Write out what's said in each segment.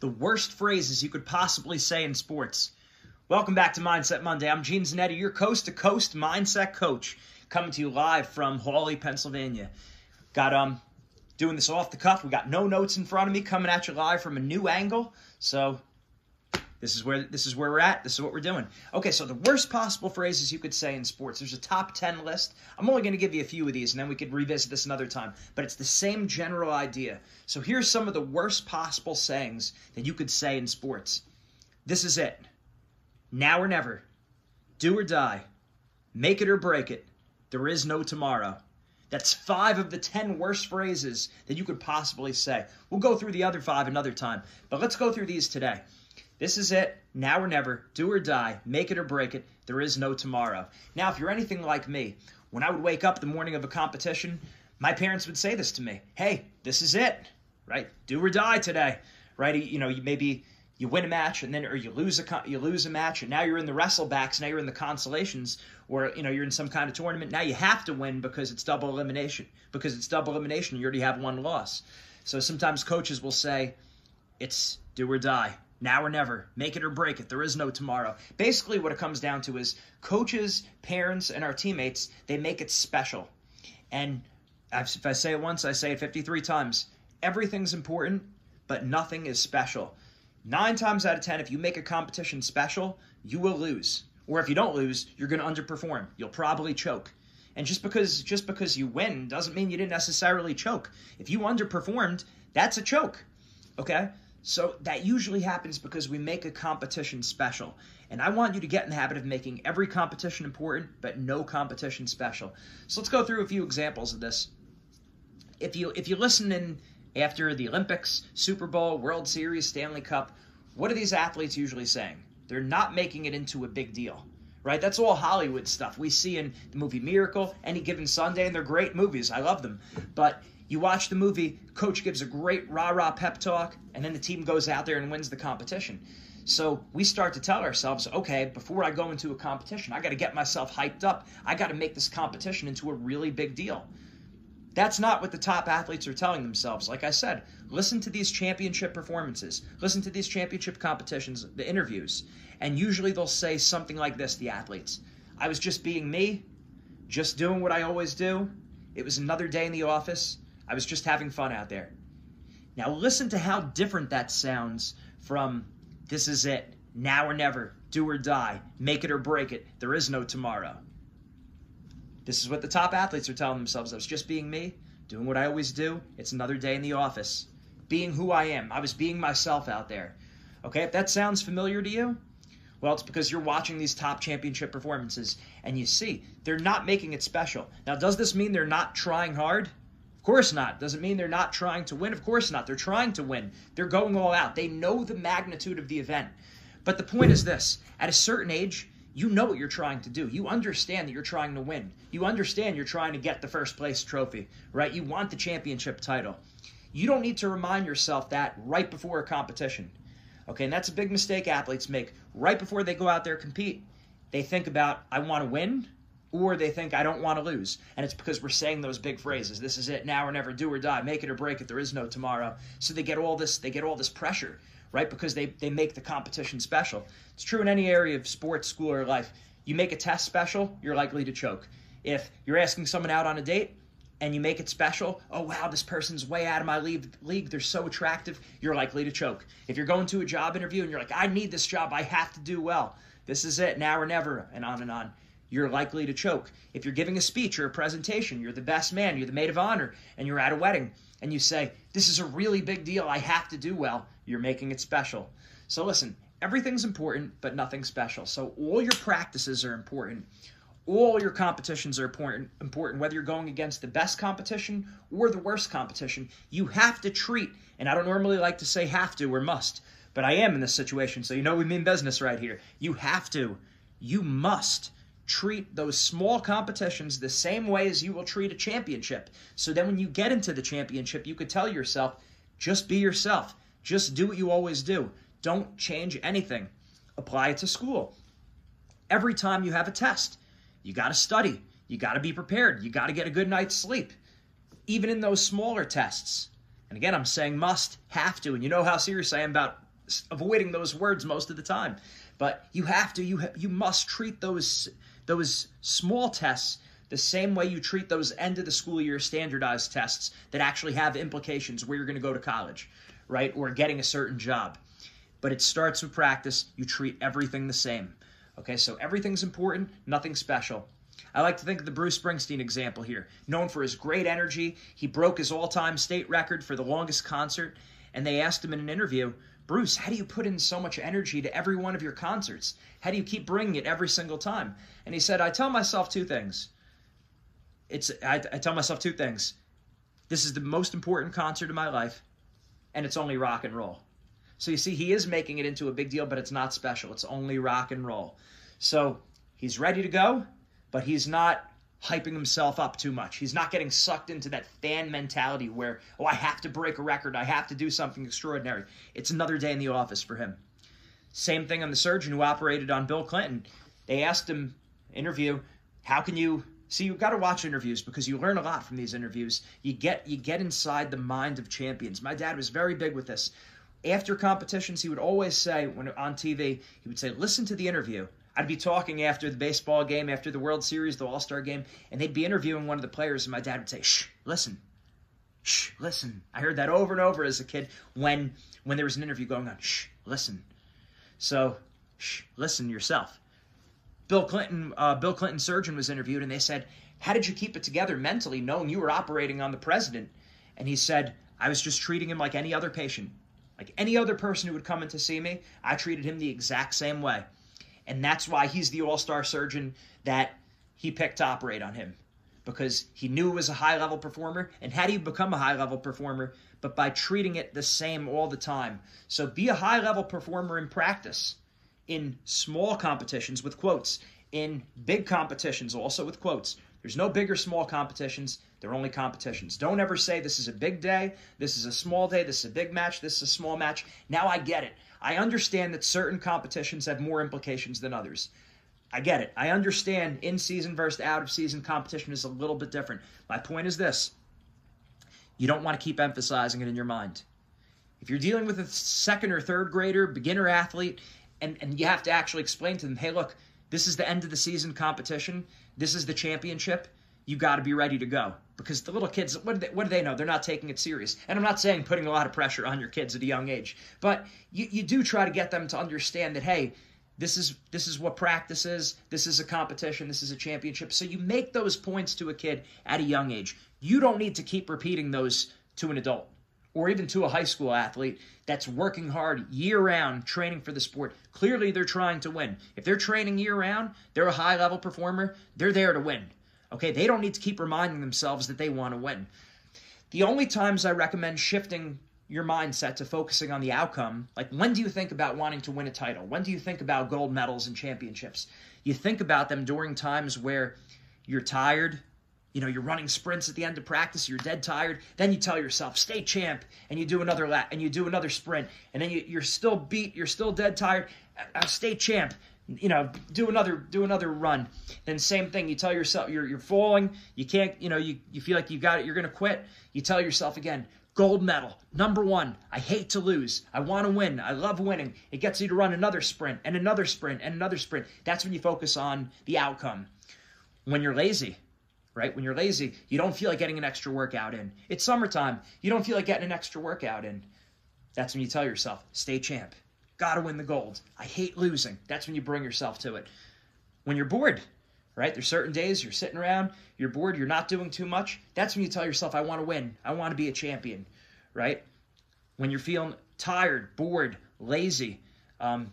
the worst phrases you could possibly say in sports. Welcome back to Mindset Monday. I'm Gene Zanetti, your coast to coast mindset coach, coming to you live from Hawley, Pennsylvania. Got um doing this off the cuff. We got no notes in front of me, coming at you live from a new angle. So this is where this is where we're at. This is what we're doing. Okay, so the worst possible phrases you could say in sports. There's a top 10 list. I'm only going to give you a few of these and then we could revisit this another time, but it's the same general idea. So here's some of the worst possible sayings that you could say in sports. This is it. Now or never. Do or die. Make it or break it. There is no tomorrow. That's five of the 10 worst phrases that you could possibly say. We'll go through the other five another time, but let's go through these today. This is it, now or never, do or die, make it or break it, there is no tomorrow. Now, if you're anything like me, when I would wake up the morning of a competition, my parents would say this to me. Hey, this is it, right? Do or die today, right? You know, you maybe you win a match and then or you lose a you lose a match and now you're in the wrestlebacks now you're in the consolations or you know you're in some kind of tournament. Now you have to win because it's double elimination because it's double elimination. You already have one loss. So sometimes coaches will say it's do or die now or never, make it or break it. There is no tomorrow. Basically, what it comes down to is coaches, parents, and our teammates, they make it special. And if I say it once, I say it 53 times. Everything's important, but nothing is special. Nine times out of 10, if you make a competition special, you will lose. Or if you don't lose, you're going to underperform. You'll probably choke. And just because just because you win doesn't mean you didn't necessarily choke. If you underperformed, that's a choke. Okay? So that usually happens because we make a competition special. And I want you to get in the habit of making every competition important, but no competition special. So let's go through a few examples of this. If you if you listen in after the Olympics, Super Bowl, World Series, Stanley Cup, what are these athletes usually saying? They're not making it into a big deal. Right? That's all Hollywood stuff we see in the movie Miracle, Any Given Sunday, and they're great movies. I love them. But you watch the movie, coach gives a great rah rah pep talk, and then the team goes out there and wins the competition. So we start to tell ourselves, okay, before I go into a competition, I got to get myself hyped up. I got to make this competition into a really big deal. That's not what the top athletes are telling themselves. Like I said, listen to these championship performances, listen to these championship competitions, the interviews, and usually they'll say something like this the athletes I was just being me, just doing what I always do. It was another day in the office. I was just having fun out there. Now listen to how different that sounds from this is it, now or never, do or die, make it or break it, there is no tomorrow. This is what the top athletes are telling themselves. I was just being me, doing what I always do. It's another day in the office. Being who I am. I was being myself out there. Okay, if that sounds familiar to you, well, it's because you're watching these top championship performances and you see they're not making it special. Now, does this mean they're not trying hard? Course not. Doesn't mean they're not trying to win. Of course not. They're trying to win. They're going all out. They know the magnitude of the event. But the point is this at a certain age, you know what you're trying to do. You understand that you're trying to win. You understand you're trying to get the first place trophy, right? You want the championship title. You don't need to remind yourself that right before a competition. Okay, and that's a big mistake athletes make. Right before they go out there compete, they think about, I want to win, or they think I don't want to lose. And it's because we're saying those big phrases. This is it, now or never, do or die, make it or break it, there is no tomorrow. So they get all this they get all this pressure, right? Because they, they make the competition special. It's true in any area of sports, school, or life. You make a test special, you're likely to choke. If you're asking someone out on a date and you make it special, oh wow, this person's way out of my league, league, they're so attractive, you're likely to choke. If you're going to a job interview and you're like, I need this job, I have to do well. This is it, now or never, and on and on you're likely to choke. If you're giving a speech or a presentation, you're the best man, you're the maid of honor, and you're at a wedding, and you say, This is a really big deal, I have to do well, you're making it special. So listen, everything's important, but nothing special. So all your practices are important. All your competitions are important, important, whether you're going against the best competition or the worst competition. You have to treat, and I don't normally like to say have to or must, but I am in this situation, so you know we mean business right here. You have to, you must treat those small competitions the same way as you will treat a championship. So then when you get into the championship, you could tell yourself, just be yourself. Just do what you always do. Don't change anything. Apply it to school. Every time you have a test, you got to study. You got to be prepared. You got to get a good night's sleep. Even in those smaller tests. And again, I'm saying must, have to. And you know how serious I am about avoiding those words most of the time. But you have to, you, you must treat those, those small tests the same way you treat those end of the school year standardized tests that actually have implications where you're going to go to college, right? Or getting a certain job. But it starts with practice. You treat everything the same. Okay, so everything's important, nothing special. I like to think of the Bruce Springsteen example here. Known for his great energy, he broke his all time state record for the longest concert. And they asked him in an interview, Bruce, how do you put in so much energy to every one of your concerts? How do you keep bringing it every single time? And he said, I tell myself two things it's I, I tell myself two things. This is the most important concert of my life, and it's only rock and roll. So you see, he is making it into a big deal, but it's not special. It's only rock and roll. So he's ready to go, but he's not hyping himself up too much. He's not getting sucked into that fan mentality where, oh, I have to break a record. I have to do something extraordinary. It's another day in the office for him. Same thing on the surgeon who operated on Bill Clinton. They asked him, interview, how can you See, you've got to watch interviews because you learn a lot from these interviews. You get you get inside the mind of champions. My dad was very big with this. After competitions, he would always say when on TV, he would say, "Listen to the interview." I'd be talking after the baseball game, after the World Series, the All Star game, and they'd be interviewing one of the players, and my dad would say, "Shh, listen, shh, listen." I heard that over and over as a kid when when there was an interview going on. Shh, listen. So, shh, listen yourself. Bill Clinton, uh, Bill Clinton surgeon was interviewed, and they said, "How did you keep it together mentally, knowing you were operating on the president?" And he said, "I was just treating him like any other patient, like any other person who would come in to see me. I treated him the exact same way, and that's why he's the all-star surgeon that he picked to operate on him." Because he knew he was a high level performer, and how do you become a high level performer? But by treating it the same all the time. So be a high level performer in practice in small competitions with quotes, in big competitions also with quotes. There's no big or small competitions. They're only competitions. Don't ever say this is a big day, this is a small day, this is a big match, this is a small match. Now I get it. I understand that certain competitions have more implications than others. I get it. I understand in season versus out of season competition is a little bit different. My point is this you don't want to keep emphasizing it in your mind. If you're dealing with a second or third grader, beginner athlete, and and you have to actually explain to them, hey, look, this is the end of the season competition. This is the championship. You got to be ready to go because the little kids, what do, they, what do they know? They're not taking it serious. And I'm not saying putting a lot of pressure on your kids at a young age, but you, you do try to get them to understand that, hey, this is this is what practice is. This is a competition. This is a championship. So you make those points to a kid at a young age. You don't need to keep repeating those to an adult or even to a high school athlete that's working hard year round training for the sport. Clearly, they're trying to win. If they're training year round, they're a high level performer, they're there to win. Okay, they don't need to keep reminding themselves that they want to win. The only times I recommend shifting your mindset to focusing on the outcome, like when do you think about wanting to win a title? When do you think about gold medals and championships? You think about them during times where you're tired, you know, you're running sprints at the end of practice, you're dead tired. Then you tell yourself, "Stay champ," and you do another lap, and you do another sprint, and then you, are still beat, you're still dead tired. Uh, stay champ. You know, do another do another run. Then same thing. You tell yourself you're you're falling. You can't. You know, you you feel like you got it. You're gonna quit. You tell yourself again, gold medal, number one. I hate to lose. I want to win. I love winning. It gets you to run another sprint and another sprint and another sprint. That's when you focus on the outcome. When you're lazy, right? When you're lazy, you don't feel like getting an extra workout in. It's summertime. You don't feel like getting an extra workout in. That's when you tell yourself, stay champ. Gotta win the gold. I hate losing. That's when you bring yourself to it. When you're bored, right? There's certain days you're sitting around, you're bored, you're not doing too much. That's when you tell yourself, I want to win. I want to be a champion, right? When you're feeling tired, bored, lazy, um,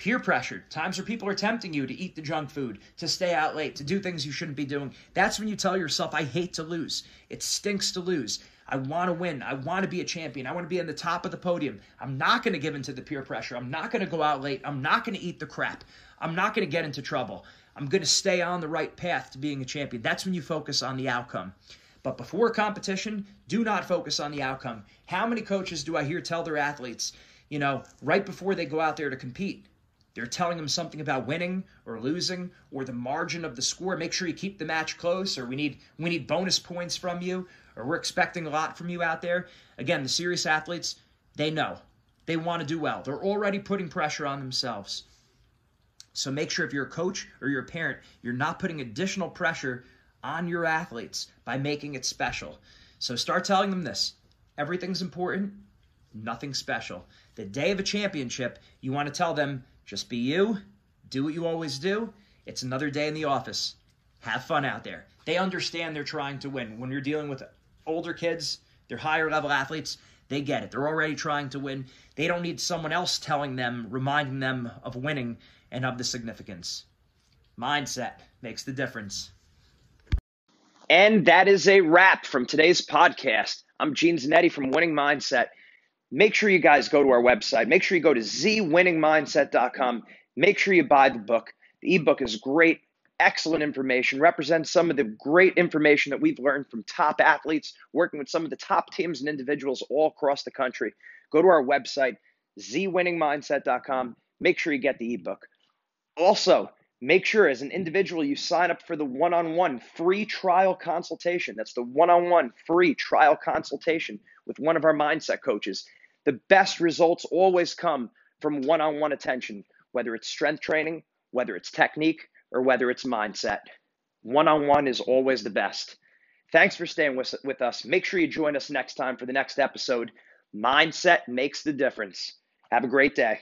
peer pressure, times where people are tempting you to eat the junk food, to stay out late, to do things you shouldn't be doing. That's when you tell yourself, I hate to lose. It stinks to lose. I want to win. I want to be a champion. I want to be on the top of the podium. I'm not going to give in to the peer pressure. I'm not going to go out late. I'm not going to eat the crap. I'm not going to get into trouble. I'm going to stay on the right path to being a champion. That's when you focus on the outcome. But before competition, do not focus on the outcome. How many coaches do I hear tell their athletes, you know, right before they go out there to compete, they're telling them something about winning or losing or the margin of the score. Make sure you keep the match close, or we need we need bonus points from you, or we're expecting a lot from you out there. Again, the serious athletes, they know. They want to do well. They're already putting pressure on themselves. So make sure if you're a coach or you're a parent, you're not putting additional pressure on your athletes by making it special. So start telling them this everything's important, nothing special. The day of a championship, you want to tell them just be you, do what you always do. It's another day in the office. Have fun out there. They understand they're trying to win. When you're dealing with older kids, they're higher level athletes, they get it. They're already trying to win. They don't need someone else telling them, reminding them of winning and of the significance. Mindset makes the difference. And that is a wrap from today's podcast. I'm Gene Zanetti from Winning Mindset. Make sure you guys go to our website. Make sure you go to zwinningmindset.com. Make sure you buy the book. The ebook is great, excellent information, represents some of the great information that we've learned from top athletes, working with some of the top teams and individuals all across the country. Go to our website, zwinningmindset.com. Make sure you get the ebook. Also, make sure as an individual you sign up for the one on one free trial consultation. That's the one on one free trial consultation with one of our mindset coaches. The best results always come from one on one attention, whether it's strength training, whether it's technique, or whether it's mindset. One on one is always the best. Thanks for staying with, with us. Make sure you join us next time for the next episode. Mindset makes the difference. Have a great day.